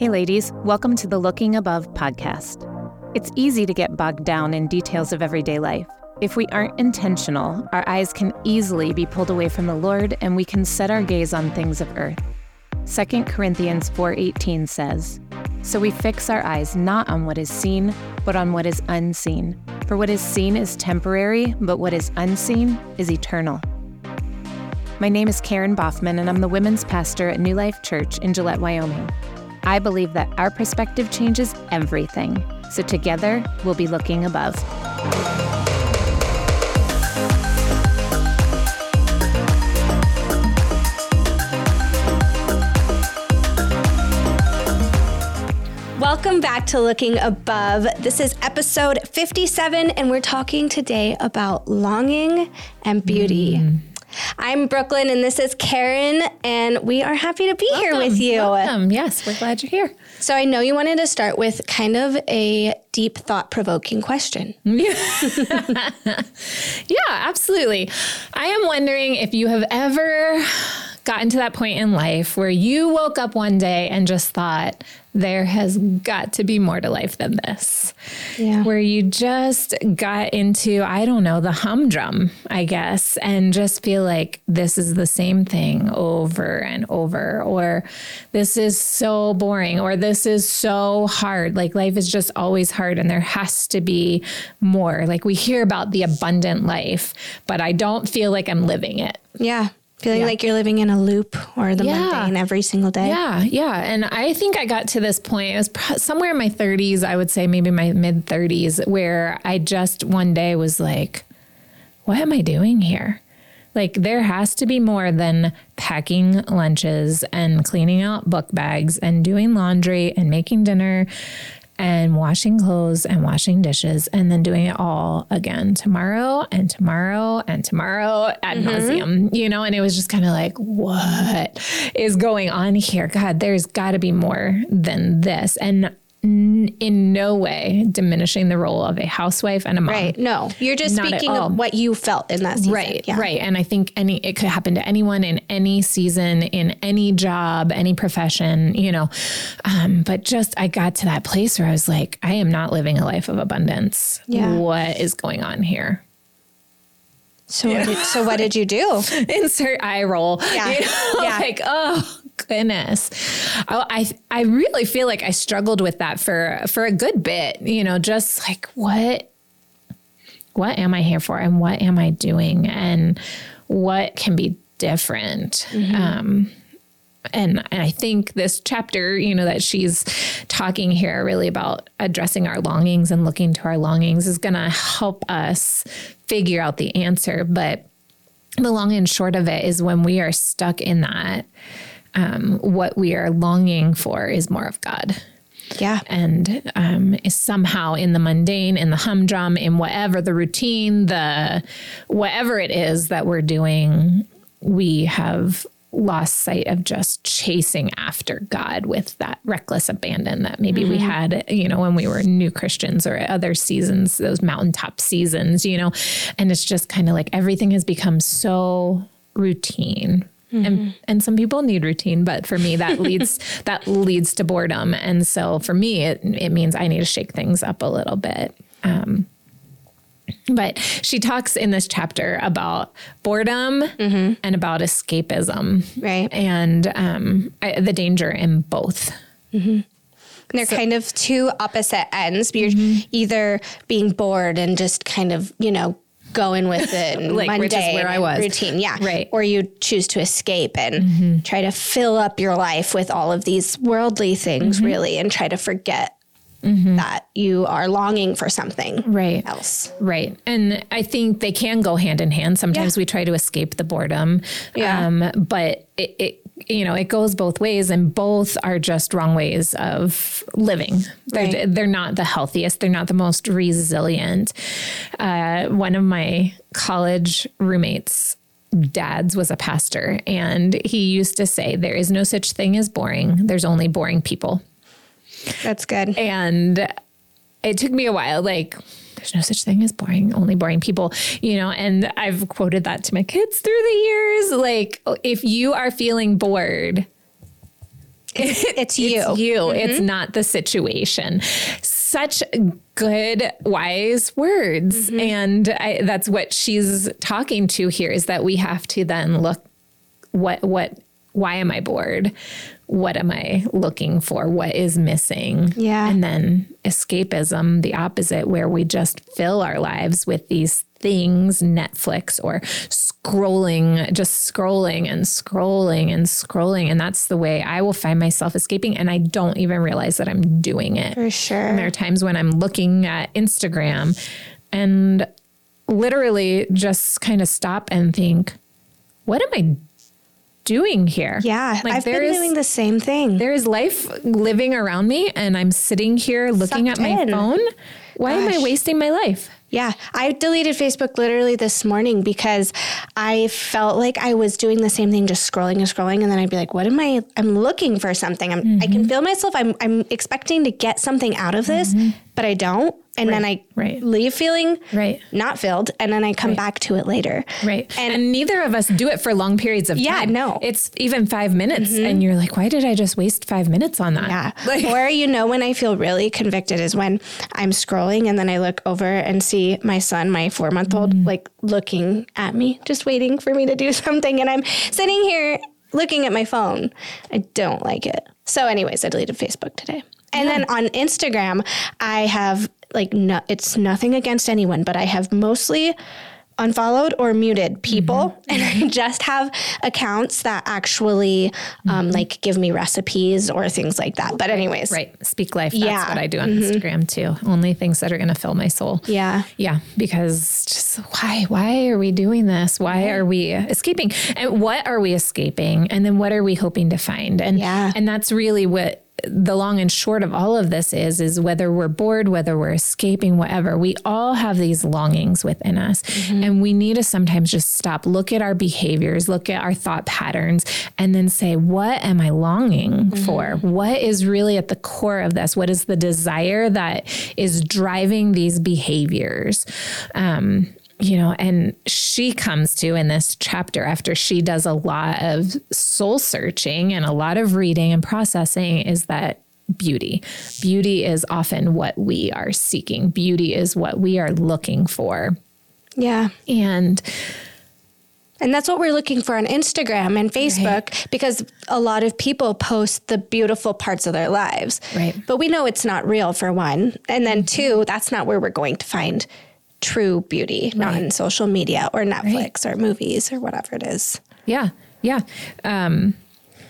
Hey, ladies, welcome to the Looking Above podcast. It's easy to get bogged down in details of everyday life. If we aren't intentional, our eyes can easily be pulled away from the Lord and we can set our gaze on things of earth. 2 Corinthians 4:18 says, "So we fix our eyes not on what is seen, but on what is unseen. For what is seen is temporary, but what is unseen is eternal." My name is Karen Boffman, and I'm the women's pastor at New Life Church in Gillette, Wyoming. I believe that our perspective changes everything. So together, we'll be looking above. Welcome back to Looking Above. This is episode 57, and we're talking today about longing and beauty. Mm. I'm Brooklyn, and this is Karen, and we are happy to be welcome, here with you. Welcome. Yes, we're glad you're here. So I know you wanted to start with kind of a deep, thought provoking question. yeah, absolutely. I am wondering if you have ever gotten to that point in life where you woke up one day and just thought, there has got to be more to life than this. Yeah. Where you just got into, I don't know, the humdrum, I guess, and just feel like this is the same thing over and over, or this is so boring, or this is so hard. Like life is just always hard, and there has to be more. Like we hear about the abundant life, but I don't feel like I'm living it. Yeah. Feeling yeah. like you're living in a loop or the yeah. mundane every single day. Yeah, yeah. And I think I got to this point, it was somewhere in my 30s, I would say maybe my mid 30s, where I just one day was like, what am I doing here? Like, there has to be more than packing lunches and cleaning out book bags and doing laundry and making dinner and washing clothes and washing dishes and then doing it all again tomorrow and tomorrow and tomorrow ad mm-hmm. nauseum, you know? And it was just kind of like, what is going on here? God, there's got to be more than this. And in no way diminishing the role of a housewife and a mom. Right. No, you're just Not speaking of what you felt in that season. Right. Yeah. Right. And I think any it could happen to anyone in any season, in any job, any profession. You know, um, but just I got to that place where I was like, I am not living a life of abundance. Yeah. What is going on here? So, yeah. what did, so what did you do? Insert eye roll. Yeah. You know? yeah. Like, oh goodness. I, I, I really feel like I struggled with that for for a good bit. You know, just like what what am I here for, and what am I doing, and what can be different. Mm-hmm. Um, and, I think this chapter, you know, that she's talking here really about addressing our longings and looking to our longings is going to help us figure out the answer. But the long and short of it is when we are stuck in that, um, what we are longing for is more of God. Yeah. And um, is somehow in the mundane, in the humdrum, in whatever the routine, the whatever it is that we're doing, we have lost sight of just chasing after God with that reckless abandon that maybe mm-hmm. we had, you know, when we were new Christians or other seasons, those mountaintop seasons, you know. And it's just kind of like everything has become so routine. Mm-hmm. And and some people need routine, but for me that leads that leads to boredom. And so for me it it means I need to shake things up a little bit. Um, but she talks in this chapter about boredom mm-hmm. and about escapism, right? And um, I, the danger in both. Mm-hmm. They're so, kind of two opposite ends. You're mm-hmm. either being bored and just kind of, you know, going with it like Monday where I was routine, yeah, right. Or you choose to escape and mm-hmm. try to fill up your life with all of these worldly things, mm-hmm. really, and try to forget mm-hmm. that you are longing for something right. else. Right. And I think they can go hand in hand. Sometimes yeah. we try to escape the boredom. Yeah. Um, but it, it you know, it goes both ways, and both are just wrong ways of living. They're, right. they're not the healthiest, they're not the most resilient. Uh, one of my college roommates dad's was a pastor and he used to say there is no such thing as boring there's only boring people that's good. And it took me a while, like, there's no such thing as boring, only boring people, you know, and I've quoted that to my kids through the years. Like, if you are feeling bored, It's, it's you. It's you. Mm-hmm. It's not the situation. Such good, wise words. Mm-hmm. And I, that's what she's talking to here is that we have to then look what, what, why am I bored? What am I looking for? What is missing? Yeah. And then escapism, the opposite, where we just fill our lives with these things, Netflix or scrolling, just scrolling and scrolling and scrolling. And that's the way I will find myself escaping. And I don't even realize that I'm doing it. For sure. And there are times when I'm looking at Instagram and literally just kind of stop and think, what am I doing here? Yeah, Like I've been is- doing the same thing. there is life living around me and I'm sitting here looking Sucked at my in. phone. Why am I wasting my life? Yeah, I deleted Facebook literally this morning because I felt like I was doing the same thing, just scrolling and scrolling, and then I'd be like, "What am I? I'm looking for something. I'm, Mm-hmm. can feel myself. I'm, I'm expecting to get something out of this, but I don't." And then I Mm-hmm. right. leave feeling Right. not filled, and then I come back to it later. Right. And- And, neither of us do it for long periods of Yeah, time. Yeah, no. It's even five minutes. And you're like, why did I just waste five minutes on that? Yeah. Like, or you know when I feel really convicted is when I'm scrolling and then I look over and see my son, my four month old, Mm-hmm. like looking at me, just waiting for me to do something. And I'm sitting here looking at my phone. I don't like it. So, anyways, I deleted Facebook today. And then on Instagram, I have like no, it's nothing against anyone, but I have mostly unfollowed or muted people Mm-hmm. and I just have accounts that actually um, like give me recipes or things like that. But anyways, right. Speak life. That's Yeah. what I do on Instagram too. Only things that are going to fill my soul. Yeah. Yeah, because just why why are we doing this? Why are we escaping? And what are we escaping? And then what are we hoping to find? And Yeah. and that's really what the long and short of all of this is is whether we're bored, whether we're escaping, whatever, we all have these longings within us. And we need to sometimes just stop, look at our behaviors, look at our thought patterns, and then say, what am I longing for? What is really at the core of this? What is the desire that is driving these behaviors? Um, you know, and she comes to in this chapter after she does a lot of soul searching and a lot of reading and processing is that beauty. Beauty is often what we are seeking, beauty is what we are looking for. Yeah. And And that's what we're looking for on Instagram and Facebook because a lot of people post the beautiful parts of their lives. Right. But we know it's not real for one. And then two, that's not where we're going to find true beauty, not in social media or Netflix or movies or whatever it is. Yeah, yeah. Um,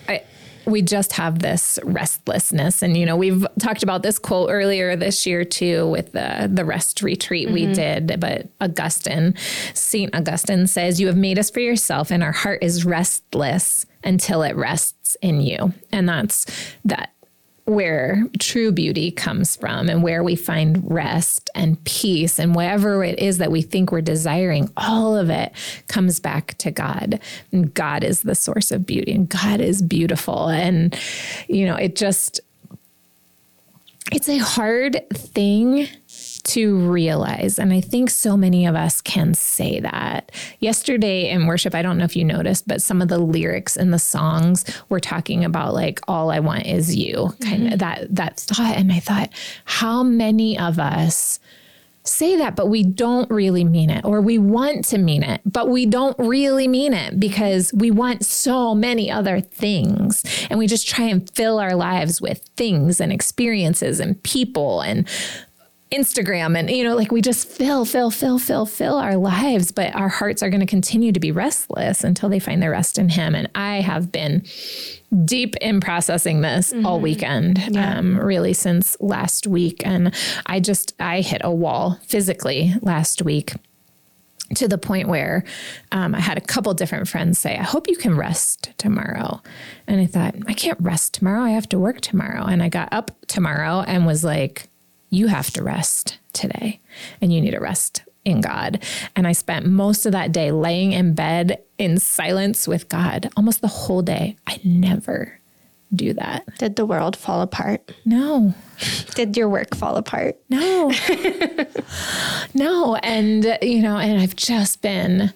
I we just have this restlessness, and you know we've talked about this quote earlier this year too with the the rest retreat we did. But Augustine, Saint Augustine says, "You have made us for yourself, and our heart is restless until it rests in you," and that's that where true beauty comes from and where we find rest and peace and whatever it is that we think we're desiring, all of it comes back to God. And God is the source of beauty and God is beautiful. And, you know, it just, it's a hard thing to realize. And I think so many of us can say that. Yesterday in worship, I don't know if you noticed, but some of the lyrics in the songs were talking about like all I want is you, kind of mm-hmm. that that thought. And I thought, how many of us say that, but we don't really mean it, or we want to mean it, but we don't really mean it because we want so many other things. And we just try and fill our lives with things and experiences and people and Instagram and you know like we just fill fill fill fill fill our lives but our hearts are going to continue to be restless until they find their rest in him and I have been deep in processing this all weekend um, really since last week and I just I hit a wall physically last week to the point where um, I had a couple different friends say, I hope you can rest tomorrow. And I thought, I can't rest tomorrow. I have to work tomorrow. And I got up tomorrow and was like, You have to rest today and you need to rest in God. And I spent most of that day laying in bed in silence with God almost the whole day. I never do that. Did the world fall apart? No. Did your work fall apart? No. no. And, you know, and I've just been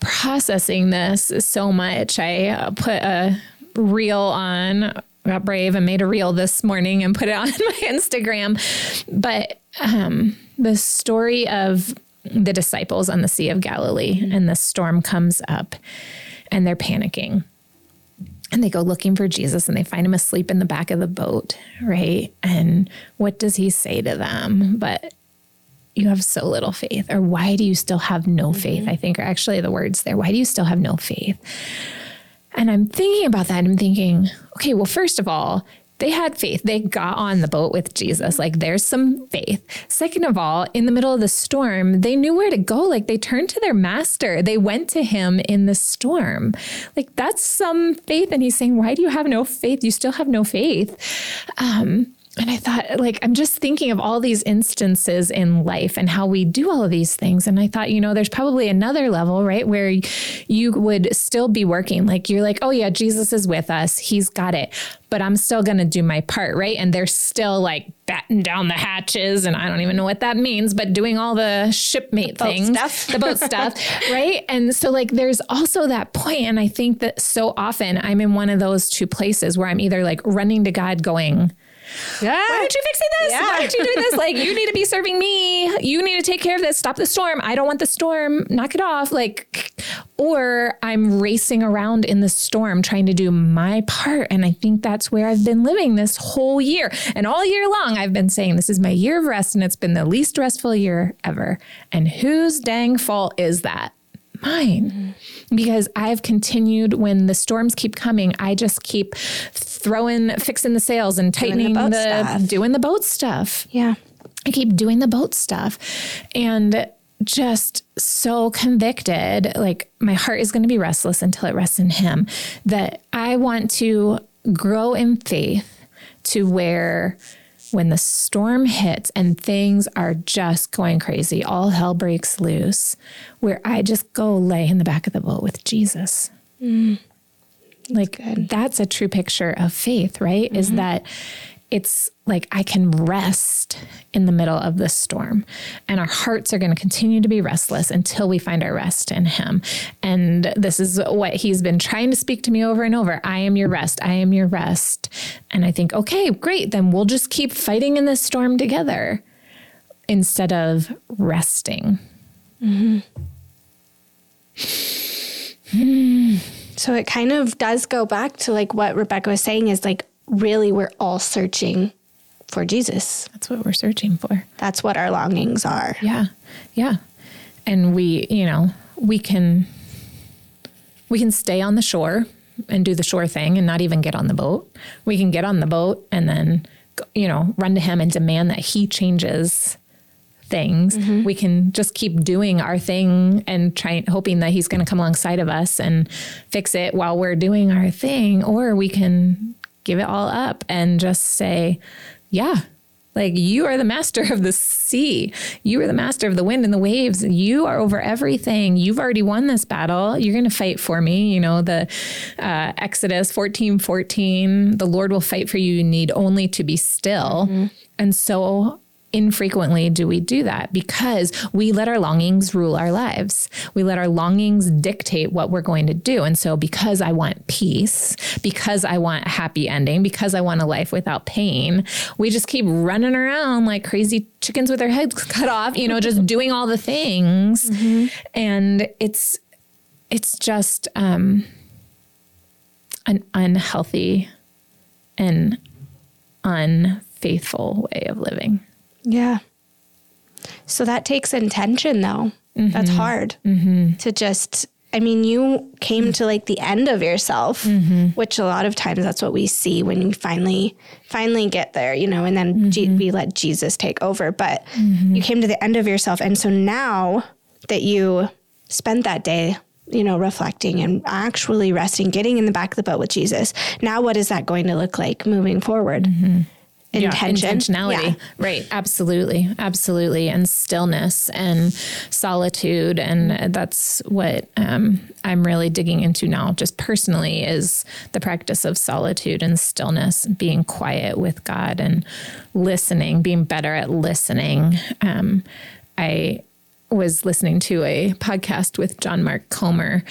processing this so much. I put a reel on got brave and made a reel this morning and put it on my Instagram. But um, the story of the disciples on the Sea of Galilee, and the storm comes up, and they're panicking. And they go looking for Jesus and they find him asleep in the back of the boat, right? And what does he say to them? But you have so little faith, or why do you still have no faith? I think are actually the words there. Why do you still have no faith? And I'm thinking about that. I'm thinking, okay, well, first of all, they had faith. They got on the boat with Jesus. Like there's some faith. Second of all, in the middle of the storm, they knew where to go. Like they turned to their master. They went to him in the storm. Like that's some faith. And he's saying, Why do you have no faith? You still have no faith. Um, and I thought, like, I'm just thinking of all these instances in life and how we do all of these things. And I thought, you know, there's probably another level, right, where you would still be working. Like, you're like, oh, yeah, Jesus is with us. He's got it. But I'm still going to do my part, right? And they're still like batten down the hatches. And I don't even know what that means, but doing all the shipmate the things, stuff. the boat stuff, right? And so, like, there's also that point. point, And I think that so often I'm in one of those two places where I'm either like running to God going, yeah. Why aren't you fixing this? Yeah. Why aren't you doing this? Like, you need to be serving me. You need to take care of this. Stop the storm. I don't want the storm. Knock it off. Like, or I'm racing around in the storm trying to do my part. And I think that's where I've been living this whole year. And all year long, I've been saying this is my year of rest and it's been the least restful year ever. And whose dang fault is that? Mine. Because I've continued when the storms keep coming, I just keep throwing, fixing the sails and tightening doing the, the doing the boat stuff. Yeah. I keep doing the boat stuff. And just so convicted like my heart is going to be restless until it rests in him that i want to grow in faith to where when the storm hits and things are just going crazy all hell breaks loose where i just go lay in the back of the boat with jesus mm. Like Good. that's a true picture of faith, right? Mm-hmm. Is that it's like I can rest in the middle of this storm. And our hearts are going to continue to be restless until we find our rest in Him. And this is what He's been trying to speak to me over and over I am your rest. I am your rest. And I think, okay, great. Then we'll just keep fighting in this storm together instead of resting. Mm-hmm. So it kind of does go back to like what Rebecca was saying is like really we're all searching for Jesus. That's what we're searching for. That's what our longings are. Yeah. Yeah. And we, you know, we can we can stay on the shore and do the shore thing and not even get on the boat. We can get on the boat and then you know, run to him and demand that he changes things. Mm-hmm. We can just keep doing our thing and trying, hoping that he's going to come alongside of us and fix it while we're doing our thing. Or we can give it all up and just say, yeah, like you are the master of the sea. You are the master of the wind and the waves. You are over everything. You've already won this battle. You're going to fight for me. You know, the uh, Exodus 14 14, the Lord will fight for you. You need only to be still. Mm-hmm. And so infrequently do we do that because we let our longings rule our lives. We let our longings dictate what we're going to do. And so, because I want peace, because I want a happy ending, because I want a life without pain, we just keep running around like crazy chickens with their heads cut off, you know, just doing all the things. Mm-hmm. And it's, it's just um, an unhealthy and unfaithful way of living. Yeah. So that takes intention, though. Mm-hmm. That's hard mm-hmm. to just. I mean, you came to like the end of yourself, mm-hmm. which a lot of times that's what we see when we finally finally get there, you know, and then G- mm-hmm. we let Jesus take over. But mm-hmm. you came to the end of yourself, and so now that you spent that day you know, reflecting and actually resting, getting in the back of the boat with Jesus. Now, what is that going to look like moving forward? Mm-hmm intention. Intentionality. Yeah. Right. Absolutely. Absolutely. And stillness and solitude. And that's what um, I'm really digging into now, just personally, is the practice of solitude and stillness, being quiet with God and listening, being better at listening. Um, I was listening to a podcast with John Mark Comer,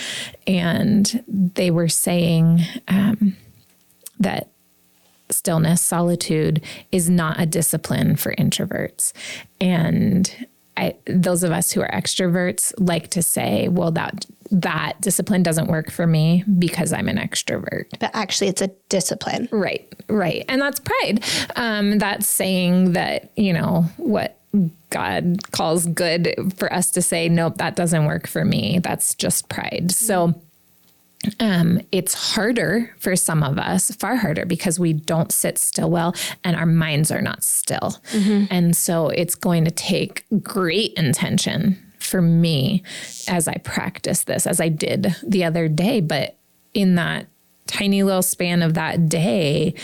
and they were saying um, that stillness, solitude is not a discipline for introverts. And I, those of us who are extroverts like to say, well, that that discipline doesn't work for me because I'm an extrovert. But actually, it's a discipline. Right, right. And that's pride. Um, that's saying that, you know, what God calls good for us to say, nope, that doesn't work for me. That's just pride. So, um, it's harder for some of us, far harder, because we don't sit still well and our minds are not still. Mm-hmm. And so it's going to take great intention for me as I practice this, as I did the other day. But in that tiny little span of that day,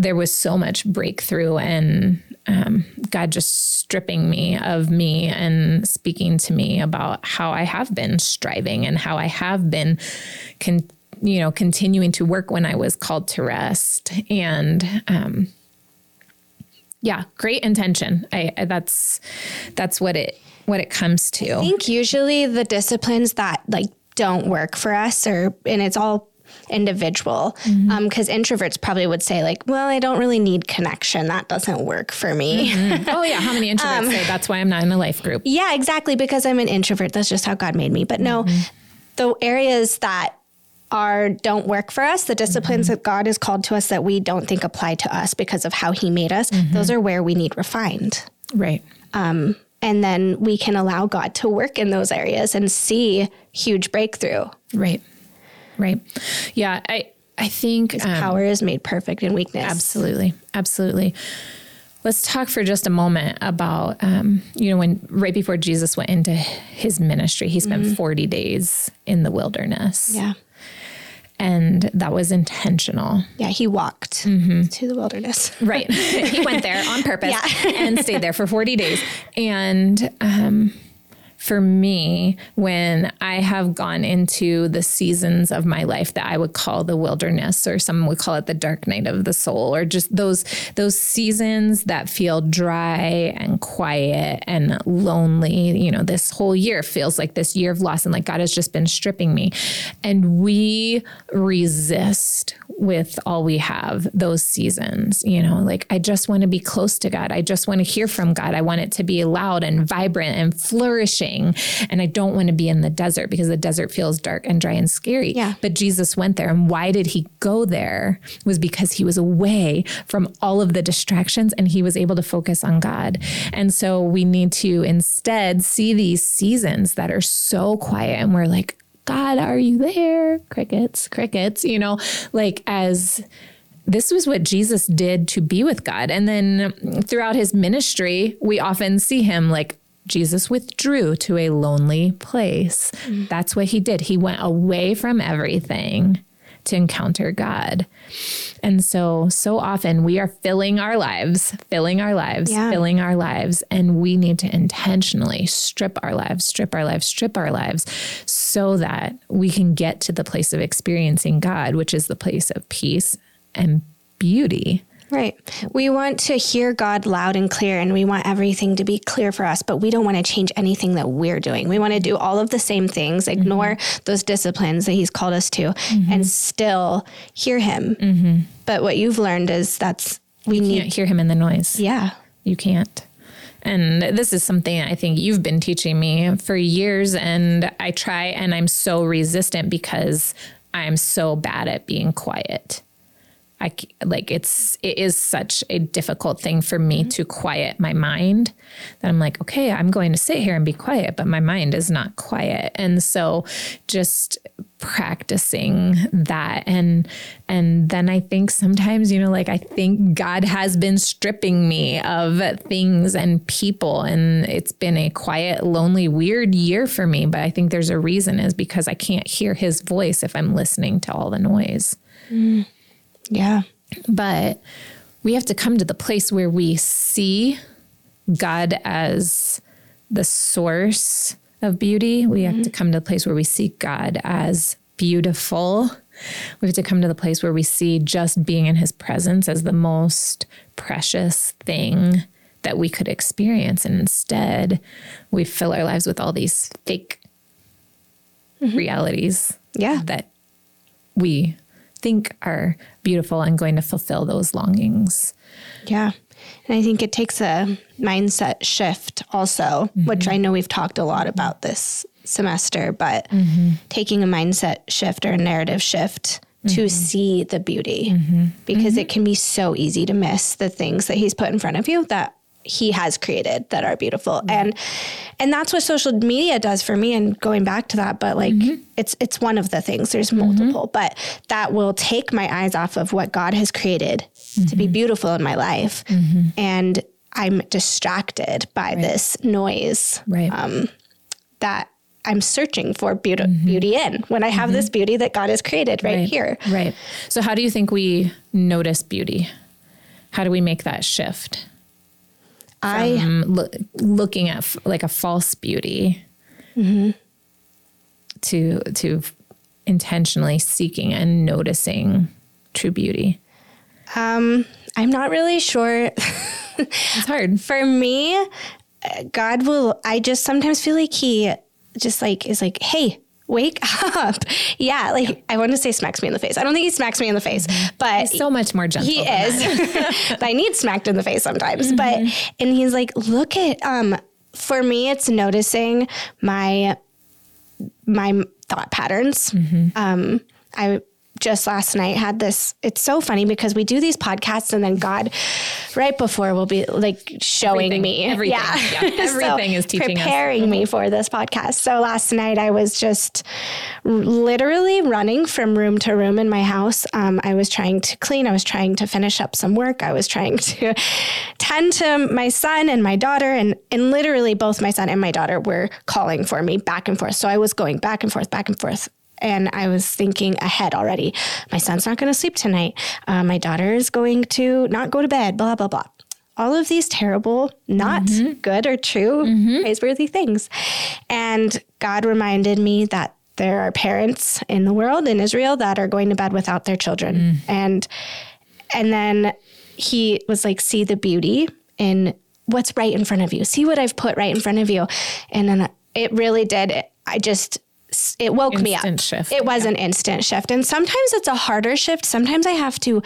there was so much breakthrough and um, God just stripping me of me and speaking to me about how I have been striving and how I have been, con- you know, continuing to work when I was called to rest. And um, yeah, great intention. I, I that's that's what it what it comes to. I think usually the disciplines that like don't work for us or and it's all individual. Because mm-hmm. um, introverts probably would say like well i don't really need connection. That doesn't work for me. Mm-hmm. oh yeah. How many introverts um, say that's why i'm not in a life group. Yeah exactly. Because i'm an introvert. That's just how god made me. But no mm-hmm. the areas that are don't work for us the disciplines mm-hmm. that god has called to us that we don't think apply to us because of how he made us mm-hmm. those are where we need refined. Right. Um, and then we can allow god to work in those areas and see huge breakthrough. Right Right. Yeah. I, I think um, power is made perfect in weakness. Absolutely. Absolutely. Let's talk for just a moment about, um, you know, when right before Jesus went into his ministry, he spent mm-hmm. 40 days in the wilderness. Yeah. And that was intentional. Yeah, he walked mm-hmm. to the wilderness. right. he went there on purpose yeah. and stayed there for 40 days. And, um, for me when I have gone into the seasons of my life that I would call the wilderness or some would call it the dark night of the soul or just those those seasons that feel dry and quiet and lonely. You know this whole year feels like this year of loss and like God has just been stripping me. And we resist with all we have those seasons you know like I just want to be close to God. I just want to hear from God. I want it to be loud and vibrant and flourishing and I don't want to be in the desert because the desert feels dark and dry and scary. Yeah. But Jesus went there. And why did he go there? Was because he was away from all of the distractions and he was able to focus on God. And so we need to instead see these seasons that are so quiet and we're like, God, are you there? Crickets, crickets, you know, like as this was what Jesus did to be with God. And then throughout his ministry, we often see him like Jesus withdrew to a lonely place. Mm. That's what he did. He went away from everything to encounter God. And so, so often we are filling our lives, filling our lives, yeah. filling our lives. And we need to intentionally strip our lives, strip our lives, strip our lives so that we can get to the place of experiencing God, which is the place of peace and beauty. Right. We want to hear God loud and clear, and we want everything to be clear for us, but we don't want to change anything that we're doing. We want to do all of the same things, ignore mm-hmm. those disciplines that He's called us to, mm-hmm. and still hear Him. Mm-hmm. But what you've learned is that's we you need hear Him in the noise. Yeah, you can't. And this is something I think you've been teaching me for years, and I try, and I'm so resistant because I'm so bad at being quiet. I like it's it is such a difficult thing for me mm-hmm. to quiet my mind that I'm like, okay, I'm going to sit here and be quiet, but my mind is not quiet. And so just practicing that and and then I think sometimes, you know, like I think God has been stripping me of things and people and it's been a quiet, lonely, weird year for me, but I think there's a reason is because I can't hear his voice if I'm listening to all the noise. Mm. Yeah. But we have to come to the place where we see God as the source of beauty. We have mm-hmm. to come to the place where we see God as beautiful. We have to come to the place where we see just being in his presence as the most precious thing that we could experience. And instead, we fill our lives with all these fake mm-hmm. realities yeah. that we think are beautiful and going to fulfill those longings. Yeah. And I think it takes a mindset shift also, mm-hmm. which I know we've talked a lot about this semester, but mm-hmm. taking a mindset shift or a narrative shift to mm-hmm. see the beauty mm-hmm. because it mm-hmm. can be so easy to miss the things that he's put in front of you that he has created that are beautiful mm-hmm. and and that's what social media does for me and going back to that but like mm-hmm. it's it's one of the things there's multiple mm-hmm. but that will take my eyes off of what God has created to be beautiful in my life and I'm distracted by right. this noise right. um, that I'm searching for beauty, mm-hmm. beauty in when I have mm-hmm. this beauty that God has created right, right, here. Right. So, how do you think we notice beauty? How do we make that shift? I lo- looking at f- like a false beauty mm-hmm. to to intentionally seeking and noticing true beauty. Um, I'm not really sure. it's hard for me. God will. I just sometimes feel like He just like is like, hey, wake up. Yeah, like yep. I want to say smacks me in the face. I don't think he smacks me in the face, but he's so much more gentle. He is. but I need smacked in the face sometimes. Mm-hmm. But and he's like, look at um for me it's noticing my my thought patterns. Mm-hmm. Um I just last night had this it's so funny because we do these podcasts and then god right before will be like showing everything, me. Everything. Yeah, yeah. everything so is teaching preparing us. me for this podcast. So last night i was just literally running from room to room in my house. Um, i was trying to clean. I was trying to finish up some work. I was trying to tend to my son and my daughter. And and literally both my son and my daughter were calling for me back and forth. So i was going back and forth back and forth and I was thinking ahead already. My son's not going to sleep tonight. Uh, my daughter is going to not go to bed, blah, blah, blah. All of these terrible, not mm-hmm. good or true, mm-hmm. praiseworthy things. And God reminded me that there are parents in the world in Israel that are going to bed without their children. Mm. And and then he was like, see the beauty in what's right in front of you. See what I've put right in front of you. And then it really did. I just it woke instant me up. Shift. It was yeah. an instant shift. And sometimes it's a harder shift. Sometimes I have to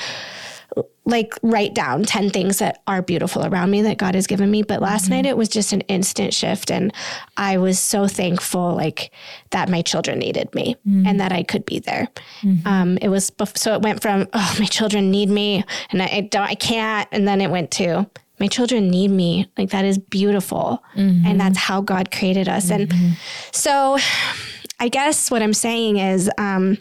like write down 10 things that are beautiful around me that God has given me. But last mm-hmm. night it was just an instant shift. And I was so thankful, like that my children needed me mm-hmm. and that I could be there. Mm-hmm. Um, it was, so it went from, oh, my children need me and I, I don't, I can't. And then it went to, my children need me. Like that is beautiful. And mm-hmm. that's how God created us. And mm-hmm. so, I guess what I'm saying is um,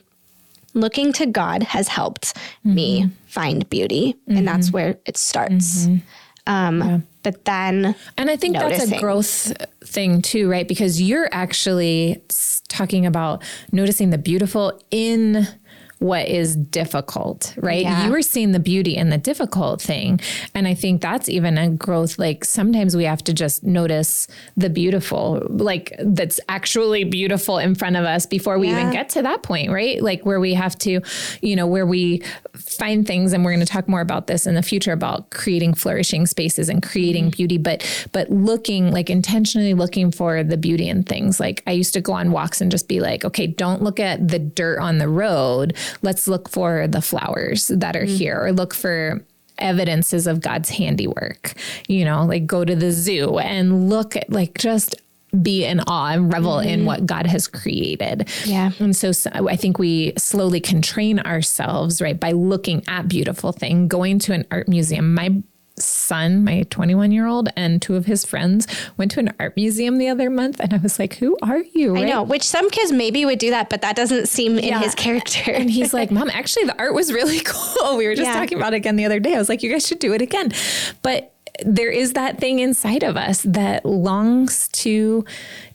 looking to God has helped mm-hmm. me find beauty, mm-hmm. and that's where it starts. Mm-hmm. Um, yeah. But then, and I think noticing. that's a growth thing too, right? Because you're actually talking about noticing the beautiful in what is difficult, right? Yeah. You were seeing the beauty in the difficult thing. And I think that's even a growth. Like sometimes we have to just notice the beautiful, like that's actually beautiful in front of us before we yeah. even get to that point, right? Like where we have to, you know, where we find things and we're going to talk more about this in the future about creating flourishing spaces and creating mm-hmm. beauty, but but looking like intentionally looking for the beauty in things. Like I used to go on walks and just be like, okay, don't look at the dirt on the road let's look for the flowers that are mm-hmm. here or look for evidences of God's handiwork. You know, like go to the zoo and look at like just be in awe and revel mm-hmm. in what God has created. Yeah. And so, so, I think we slowly can train ourselves, right, by looking at beautiful thing, going to an art museum. My son, my 21 year old, and two of his friends went to an art museum the other month. And I was like, Who are you? Right? I know, which some kids maybe would do that, but that doesn't seem yeah. in his character. and he's like, Mom, actually, the art was really cool. We were just yeah. talking about it again the other day. I was like, You guys should do it again. But there is that thing inside of us that longs to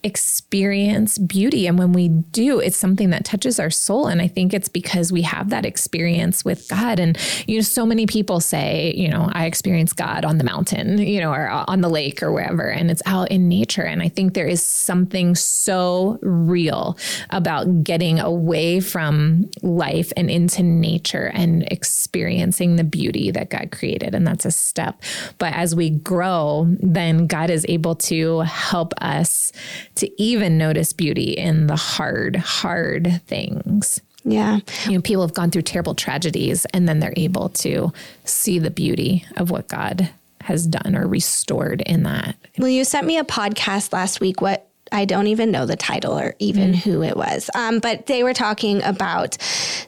experience beauty. And when we do, it's something that touches our soul. And I think it's because we have that experience with God. And, you know, so many people say, you know, I experience God on the mountain, you know, or uh, on the lake or wherever, and it's out in nature. And I think there is something so real about getting away from life and into nature and experiencing the beauty that God created. And that's a step. But as we grow, then God is able to help us to even notice beauty in the hard, hard things. Yeah. You know, people have gone through terrible tragedies and then they're able to see the beauty of what God has done or restored in that. Well, you sent me a podcast last week. What I don't even know the title or even mm. who it was. Um, but they were talking about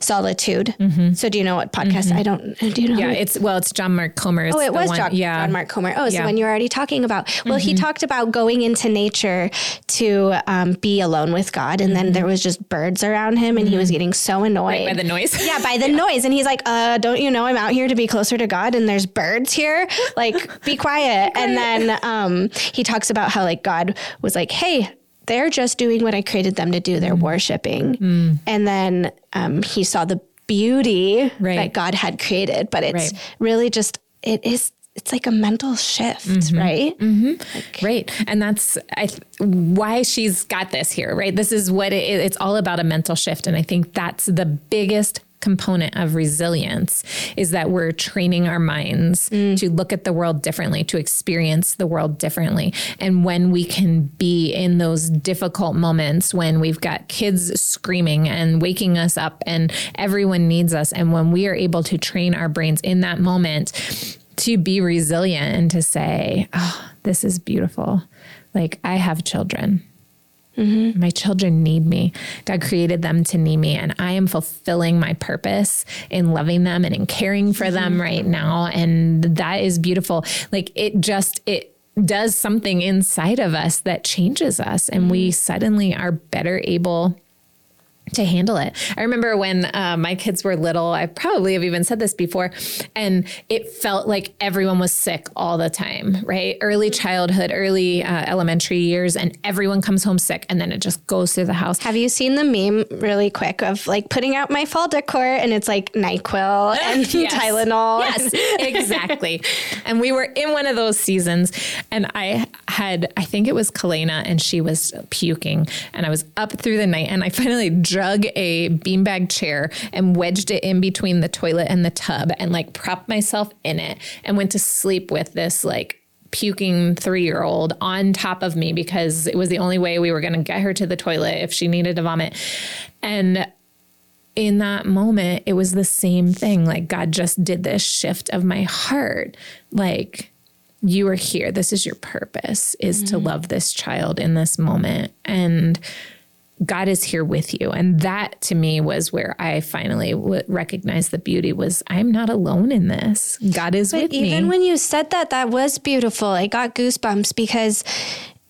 solitude. Mm-hmm. So do you know what podcast? Mm-hmm. I don't. Do you know? Yeah, it's well, it's John Mark Comer. Oh, it was John, yeah. John Mark Comer. Oh, so yeah. when you're already talking about, well, mm-hmm. he talked about going into nature to um, be alone with God, and then mm-hmm. there was just birds around him, and he was mm-hmm. getting so annoyed by the noise. yeah, by the yeah. noise, and he's like, "Uh, don't you know I'm out here to be closer to God, and there's birds here? Like, be quiet." be quiet. And then um, he talks about how like God was like, "Hey." They're just doing what I created them to do. They're mm. worshiping. Mm. And then um, he saw the beauty right. that God had created, but it's right. really just, it is it's like a mental shift, mm-hmm. right? Mm-hmm. Like, right. And that's I, why she's got this here, right? This is what it, it's all about a mental shift. And I think that's the biggest component of resilience is that we're training our minds mm. to look at the world differently, to experience the world differently. And when we can be in those difficult moments when we've got kids screaming and waking us up and everyone needs us, and when we are able to train our brains in that moment to be resilient and to say, oh, this is beautiful. Like, I have children. Mm-hmm. My children need me. God created them to need me, and I am fulfilling my purpose in loving them and in caring for mm-hmm. them right now. And that is beautiful. Like it just, it, does something inside of us that changes us and mm-hmm. we suddenly are better able to handle it. I remember when uh, my kids were little, I probably have even said this before, and it felt like everyone was sick all the time, right? Early childhood, early uh, elementary years, and everyone comes home sick, and then it just goes through the house. Have you seen the meme really quick of like putting out my fall decor and it's like NyQuil and yes. Tylenol? Yes, exactly. and we were in one of those seasons, and I had, I think it was Kalena, and she was puking, and I was up through the night, and I finally drug a beanbag chair and wedged it in between the toilet and the tub and like propped myself in it and went to sleep with this like puking three year old on top of me because it was the only way we were going to get her to the toilet if she needed to vomit. And in that moment, it was the same thing. Like God just did this shift of my heart. Like, you are here. This is your purpose is mm-hmm. to love this child in this moment. And God is here with you. And that to me was where I finally w- recognized the beauty was I'm not alone in this. God is but with even me. Even when you said that, that was beautiful. I got goosebumps because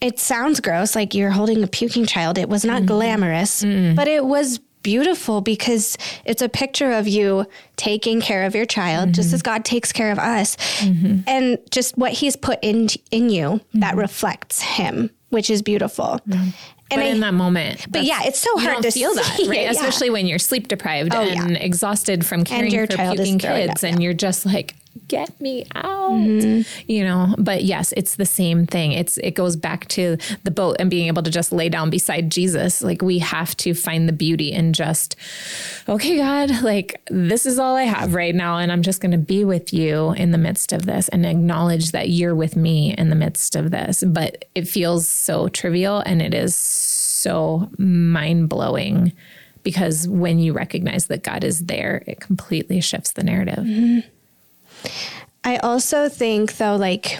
it sounds gross, like you're holding a puking child. It was not mm glamorous, mm but it was beautiful because it's a picture of you taking care of your child mm-hmm. just as God takes care of us mm-hmm. and just what he's put in in you mm-hmm. that reflects him which is beautiful mm-hmm. and but I, in that moment, but yeah, it's so hard to feel that, right? It, Especially yeah. when you're sleep deprived oh, and yeah. exhausted from caring for puking kids, up, and you're just like, get me out, mm-hmm. you know. But yes, it's the same thing. It's it goes back to the boat and being able to just lay down beside Jesus. Like we have to find the beauty in just, okay, God, like this is all I have right now, and I'm just going to be with you in the midst of this and acknowledge that you're with me in the midst of this. But it feels so trivial, and it is so mind blowing because when you recognize that God is there, it completely shifts the narrative. Mm-hmm. I also think, though, like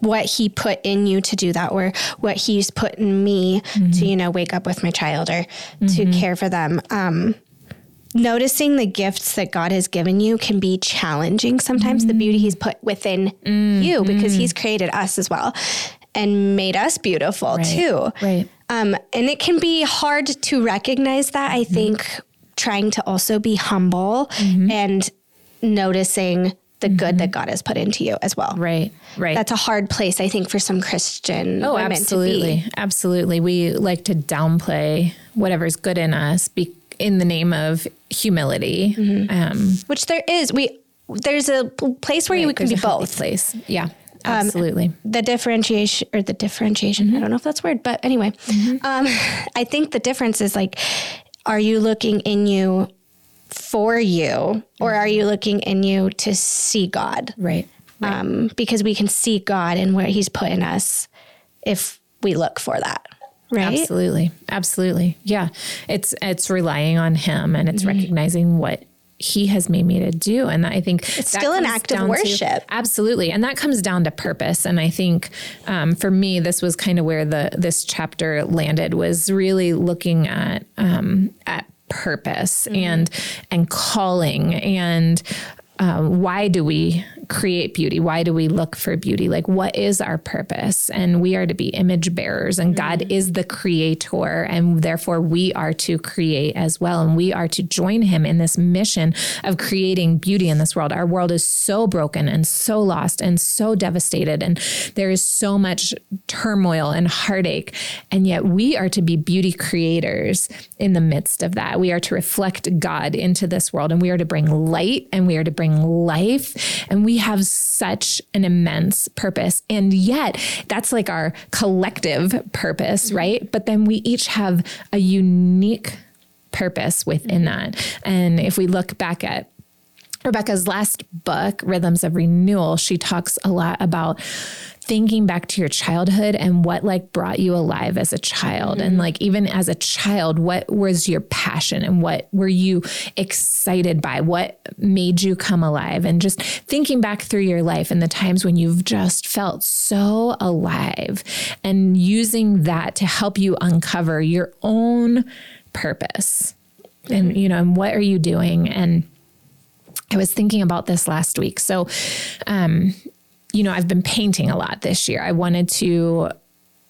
what he put in you to do that, or what he's put in me mm-hmm. to, you know, wake up with my child or mm-hmm. to care for them. Um, noticing the gifts that God has given you can be challenging sometimes, mm-hmm. the beauty he's put within mm-hmm. you, because he's created us as well and made us beautiful right. too. Right. Um, and it can be hard to recognize that. I mm-hmm. think trying to also be humble mm-hmm. and noticing the mm-hmm. good that God has put into you as well. Right, right. That's a hard place, I think, for some Christian oh, absolutely, absolutely. We like to downplay whatever's good in us be- in the name of humility, mm-hmm. um, which there is. We there's a place where right, you can be both. Place, yeah. Um, absolutely. Um, the differentiation or the differentiation, mm-hmm. I don't know if that's word, but anyway, mm-hmm. um, I think the difference is like, are you looking in you for you or are you looking in you to see God? Right. right. Um, because we can see God and where he's put in us if we look for that. right? Absolutely. Absolutely. Yeah. It's it's relying on him and it's recognizing what he has made me to do. And I think It's still an act of worship. absolutely. And that comes down to purpose. And I think um, for me, this was kind of where the this chapter landed was really looking at um, at purpose and and calling. And um, why do we create beauty? Why do we look for beauty? Like, what is our purpose? And we are to be image bearers, and God mm-hmm. is the creator, and therefore we are to create as well. And we are to join Him in this mission of creating beauty in this world. Our world is so broken and so lost and so devastated, and there is so much turmoil and heartache. And yet, we are to be beauty creators in the midst of that. We are to reflect God into this world, and we are to bring light and we are to bring life. And we have such an immense purpose. And yet, that's like our collective purpose, mm-hmm. right? But then we each have a unique purpose within mm-hmm. that. And if we look back at Rebekah's last book, Rhythms of Renewal, she talks a lot about thinking back to your childhood and what like brought you alive as a child. And mm-hmm. like even as a child what was your passion and what were you excited by? What made you come alive? And just thinking back through your life and the times when you've just felt so alive and using that to help you uncover your own purpose. And mm-hmm. you know and what are you doing? And I was thinking about this last week. So, um, you know, I've been painting a lot this year. I wanted to.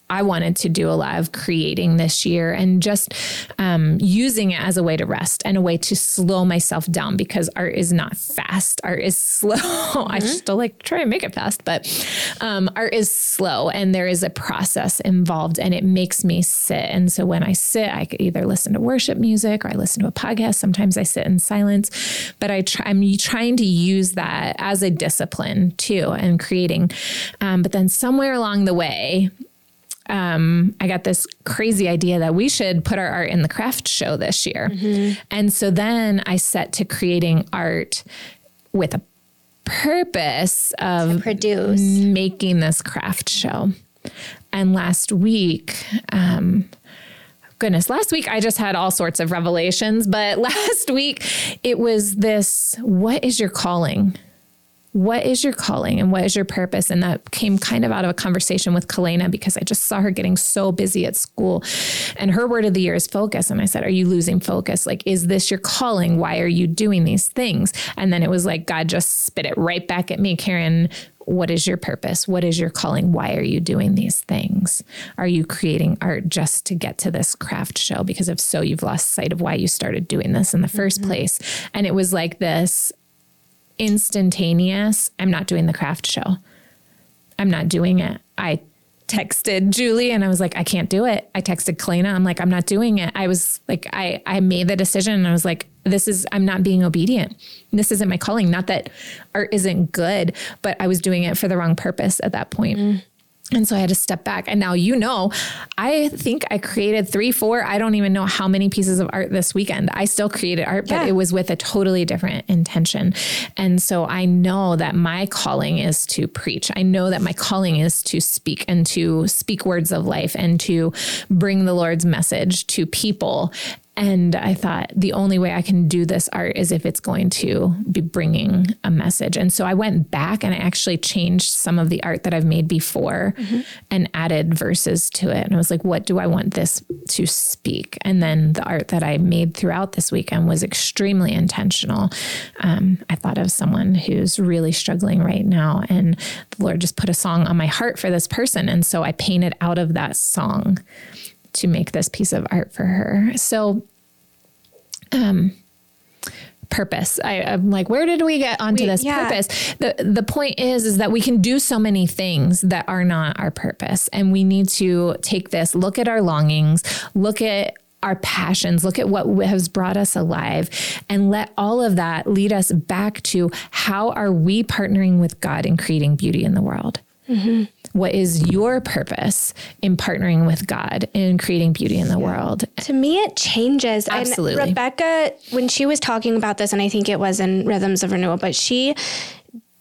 I wanted to do a lot of creating this year and just um, using it as a way to rest and a way to slow myself down because art is not fast. Art is slow. I still like to try and make it fast, but um, art is slow and there is a process involved and it makes me sit. And so when I sit, I could either listen to worship music or I listen to a podcast. Sometimes I sit in silence, but I try, I'm trying to use that as a discipline too and creating. Um, but then somewhere along the way, um, I got this crazy idea that we should put our art in the craft show this year. And so then I set to creating art with a purpose of Produce. making this craft show. And last week, um, goodness, last week I just had all sorts of revelations, but last week it was this what is your calling? What is your calling and what is your purpose? And that came kind of out of a conversation with Kalena because I just saw her getting so busy at school. And her word of the year is focus. And I said, Are you losing focus? Like, is this your calling? Why are you doing these things? And then it was like God just spit it right back at me, Karen what is your purpose? What is your calling? Why are you doing these things? Are you creating art just to get to this craft show? Because if so, you've lost sight of why you started doing this in the 1st mm-hmm. place. And it was like this instantaneous I'm not doing the craft show. I'm not doing it. I texted Julie and I was like, I can't do it. I texted Kalena. I'm like, I'm not doing it. I was like, I, I made the decision and I was like, this is, I'm not being obedient. This isn't my calling. Not that art isn't good, but I was doing it for the wrong purpose at that point. Mm. And so I had to step back. And now, you know, I think I created three, four, I don't even know how many pieces of art this weekend. I still created art, Yeah. but it was with a totally different intention. And so I know that my calling is to preach. I know that my calling is to speak and to speak words of life and to bring the Lord's message to people. And I thought the only way I can do this art is if it's going to be bringing a message. And so I went back and I actually changed some of the art that I've made before and added verses to it. And I was like, what do I want this to speak? And then the art that I made throughout this weekend was extremely intentional. Um, I thought of someone who's really struggling right now, and the Lord just put a song on my heart for this person. And so I painted out of that song to make this piece of art for her. So, um, purpose. I, I'm like, where did we get onto We- this yeah. purpose? The the point is, is that we can do so many things that are not our purpose, and we need to take this, look at our longings, look at our passions, look at what has brought us alive, and let all of that lead us back to how are we partnering with God in creating beauty in the world. What is your purpose in partnering with God in creating beauty in the world? To me, it changes. Absolutely. And Rebekah, when she was talking about this, and I think it was in Rhythms of Renewal, but she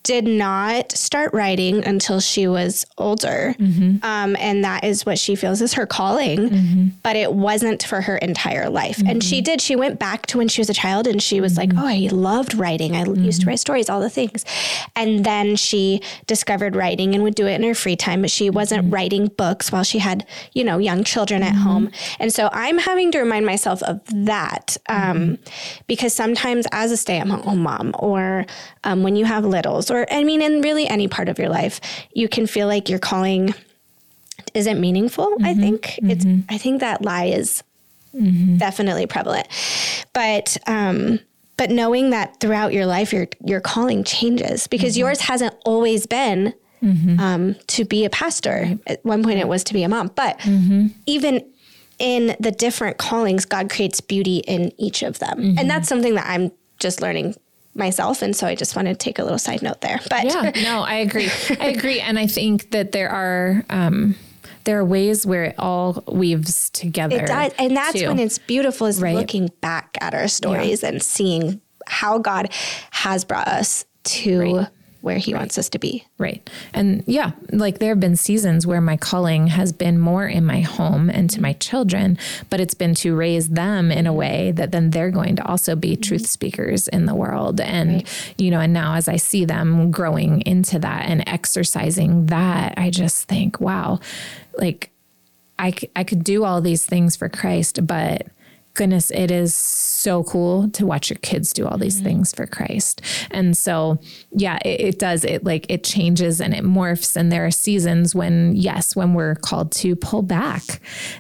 did not start writing until she was older. Mm-hmm. Um, and that is what she feels is her calling, mm-hmm. but it wasn't for her entire life. Mm-hmm. And she did, she went back to when she was a child and she was like, mm-hmm. oh, I loved writing. I used to mm-hmm. write stories, all the things. And then she discovered writing and would do it in her free time, but she wasn't mm-hmm. writing books while she had, you know, young children at home. And so I'm having to remind myself of that um, because sometimes as a stay at home mom or um, when you have littles or I mean, in really any part of your life, you can feel like your calling isn't meaningful. Mm-hmm. I think mm-hmm. it's, I think that lie is mm-hmm. definitely prevalent. But, um, but knowing that throughout your life, your, your calling changes because mm-hmm. yours hasn't always been mm-hmm. um, to be a pastor. At one point, it was to be a mom. But mm-hmm. even in the different callings, God creates beauty in each of them. And that's something that I'm just learning myself. And so I just wanted to take a little side note there. But yeah, no, I agree. I agree. And I think that there are, um, there are ways where it all weaves together. It does. And that's too. when it's beautiful is right. looking back at our stories yeah. and seeing how God has brought us to right where he right. wants us to be. Right. And yeah, like there have been seasons where my calling has been more in my home and to my children, but it's been to raise them in a way that then they're going to also be mm-hmm. truth speakers in the world. And, right. you know, and now as I see them growing into that and exercising that, I just think, wow, like I, I could do all these things for Christ, but goodness, it is so cool to watch your kids do all these mm-hmm. things for Christ. And so, yeah, it, it, does. It like it changes and it morphs. And there are seasons when, yes, when we're called to pull back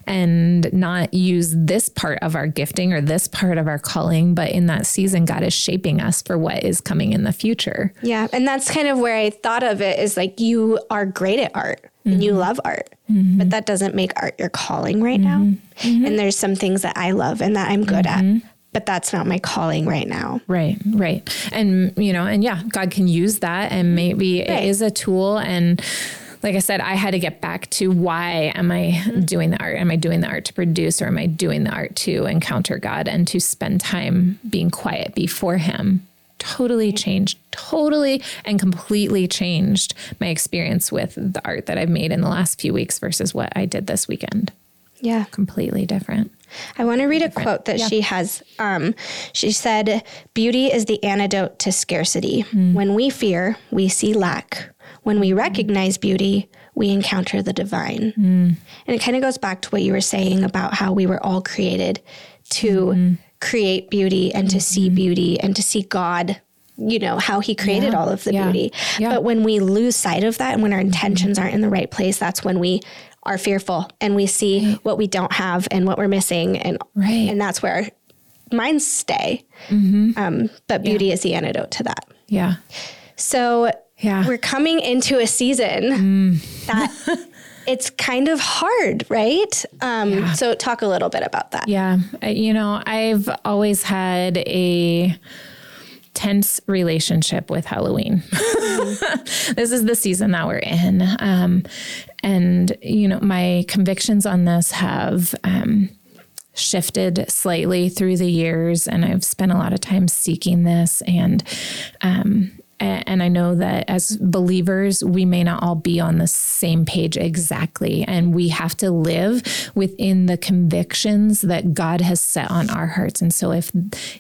and not use this part of our gifting or this part of our calling, but in that season, God is shaping us for what is coming in the future. Yeah. And that's kind of where I thought of it is like you are great at art mm-hmm. and you mm-hmm. love art, mm-hmm. but that doesn't make art your calling right now. Mm-hmm. Mm-hmm. And there's some things that I love and that I'm good at but that's not my calling right now. Right, right. And, you know, and yeah, God can use that and maybe right. it is a tool. And like I said, I had to get back to why am I mm-hmm. doing the art? Am I doing the art to produce or am I doing the art to encounter God and to spend time being quiet before Him? Totally changed, totally and completely changed my experience with the art that I've made in the last few weeks versus what I did this weekend. Yeah. Completely different. I want to read a quote that yeah. she has. Um, she said, Beauty is the antidote to scarcity. Mm. When we fear, we see lack. When we recognize beauty, we encounter the divine. Mm. And it kind of goes back to what you were saying about how we were all created to mm create beauty and to see mm-hmm. beauty and to see God you know how he created yeah, all of the yeah, beauty yeah. but when we lose sight of that and when our intentions aren't in the right place that's when we are fearful and we see right. what we don't have and what we're missing and right. and that's where minds stay mm-hmm. um, but beauty is the antidote to that yeah so yeah we're coming into a season mm. that it's kind of hard, right? Um, yeah. So, talk a little bit about that. Yeah. You know, I've always had a tense relationship with Halloween. this is the season that we're in. Um, and, you know, my convictions on this have. Um, shifted slightly through the years and I've spent a lot of time seeking this and um, and I know that as believers, we may not all be on the same page exactly. And we have to live within the convictions that God has set on our hearts. And so if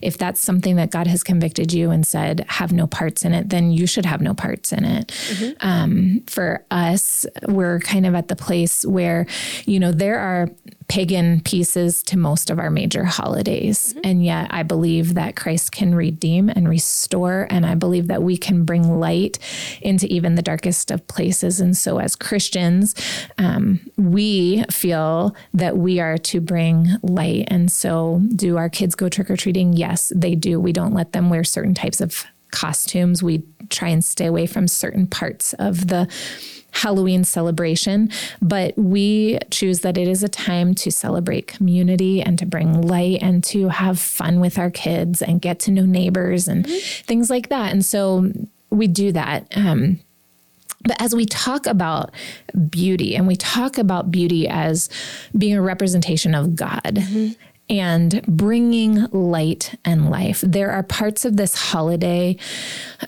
if that's something that God has convicted you and said, have no parts in it, then you should have no parts in it. Mm-hmm. Um, for us, we're kind of at the place where, you know, there are pagan pieces to most of our major holidays. Mm-hmm. And yet I believe that Christ can redeem and restore. And I believe that we can bring light into even the darkest of places. And so as Christians, um, we feel that we are to bring light. And so do our kids go trick or treating? Yes, they do. We don't let them wear certain types of costumes. We try and stay away from certain parts of the Halloween celebration, but we choose that it is a time to celebrate community and to bring light and to have fun with our kids and get to know neighbors and mm-hmm. things like that. And so we do that. Um, but as we talk about beauty and we talk about beauty as being a representation of God, mm-hmm and bringing light and life. There are parts of this holiday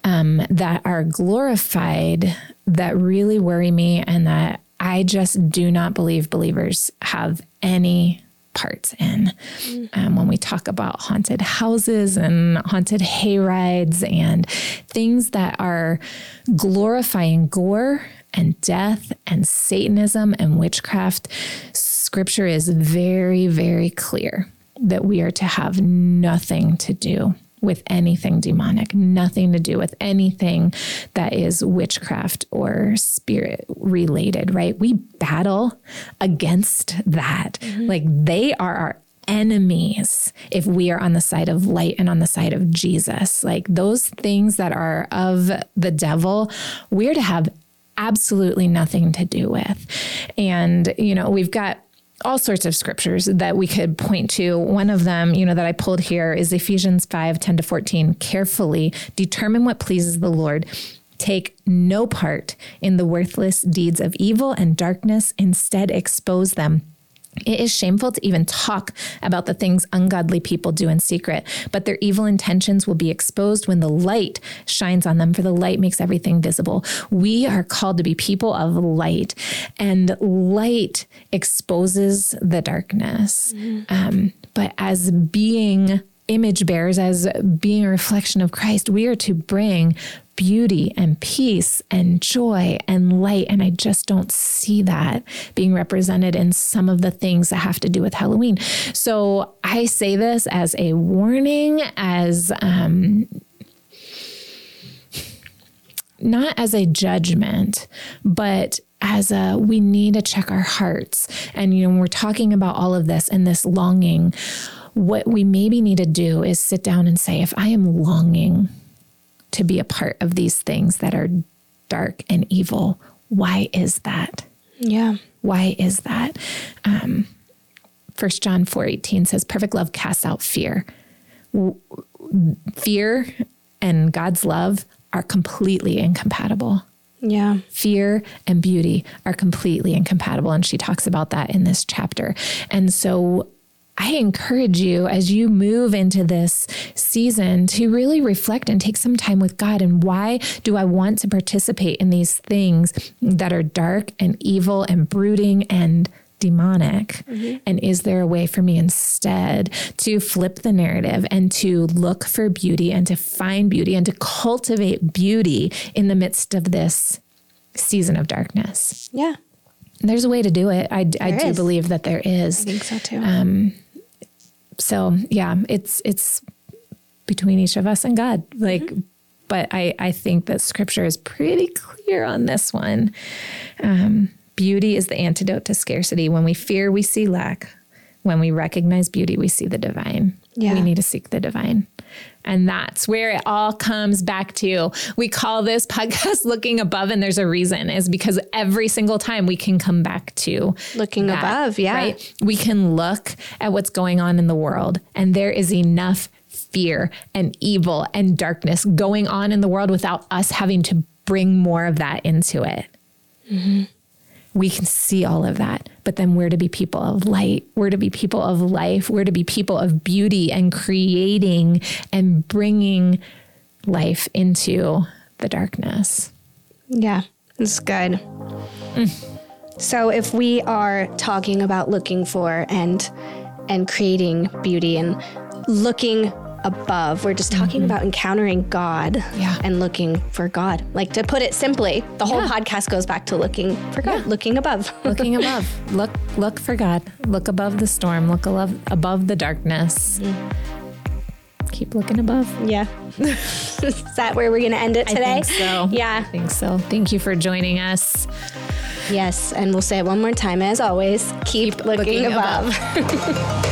um, that are glorified that really worry me and that I just do not believe believers have any parts in. Um, when we talk about haunted houses and haunted hayrides and things that are glorifying gore and death and Satanism and witchcraft, scripture is very, very clear that we are to have nothing to do with anything demonic, nothing to do with anything that is witchcraft or spirit related, right? We battle against that. Mm-hmm. Like they are our enemies if we are on the side of light and on the side of Jesus. Like those things that are of the devil, we're to have absolutely nothing to do with. And, you know, we've got all sorts of scriptures that we could point to. One of them, you know, that I pulled here is Ephesians 5 10 to 14. Carefully determine what pleases the Lord. Take no part in the worthless deeds of evil and darkness, instead, expose them. It is shameful to even talk about the things ungodly people do in secret, but their evil intentions will be exposed when the light shines on them, for the light makes everything visible. We are called to be people of light, and light exposes the darkness. Mm-hmm. Um, but as being image bearers, as being a reflection of Christ, we are to bring beauty and peace and joy and light. And I just don't see that being represented in some of the things that have to do with Halloween. So I say this as a warning, as um, not as a judgment, but as a we need to check our hearts. And you know, when we're talking about all of this and this longing, what we maybe need to do is sit down and say, if I am longing to be a part of these things that are dark and evil. Why is that? Yeah. Why is that? Um, 1 John 4 18 says, Perfect love casts out fear. Fear and God's love are completely incompatible. Yeah. Fear and beauty are completely incompatible. And she talks about that in this chapter. And so I encourage you as you move into this season to really reflect and take some time with God. And why do I want to participate in these things that are dark and evil and brooding and demonic? Mm-hmm. And is there a way for me instead to flip the narrative and to look for beauty and to find beauty and to cultivate beauty in the midst of this season of darkness? Yeah. There's a way to do it. I, I do believe that there is. I think so too. Um, so yeah, it's it's between each of us and God. Like, mm-hmm. but I I think that Scripture is pretty clear on this one. Um, beauty is the antidote to scarcity. When we fear, we see lack. When we recognize beauty, we see the divine. Yeah. We need to seek the divine. And that's where it all comes back to. We call this podcast Looking Above, and there's a reason, is because every single time we can come back to looking that, above. Yeah. Right? We can look at what's going on in the world, and there is enough fear and evil and darkness going on in the world without us having to bring more of that into it. Mm-hmm we can see all of that. But then we're to be people of light. We're to be people of life. We're to be people of beauty and creating and bringing life into the darkness. Yeah, it's good. Mm. So if we are talking about looking for and and creating beauty and looking above. We're just talking mm-hmm. about encountering God yeah. and looking for God. Like to put it simply, the whole yeah. podcast goes back to looking for God, yeah. looking above. looking above. Look look for God. Look above the storm. Look above above the darkness. Mm. Keep looking above. Yeah. Is that where we're going to end it today? I think so. Yeah. I think so. Thank you for joining us. Yes. And we'll say it one more time. As always, keep, keep looking, looking, above. above.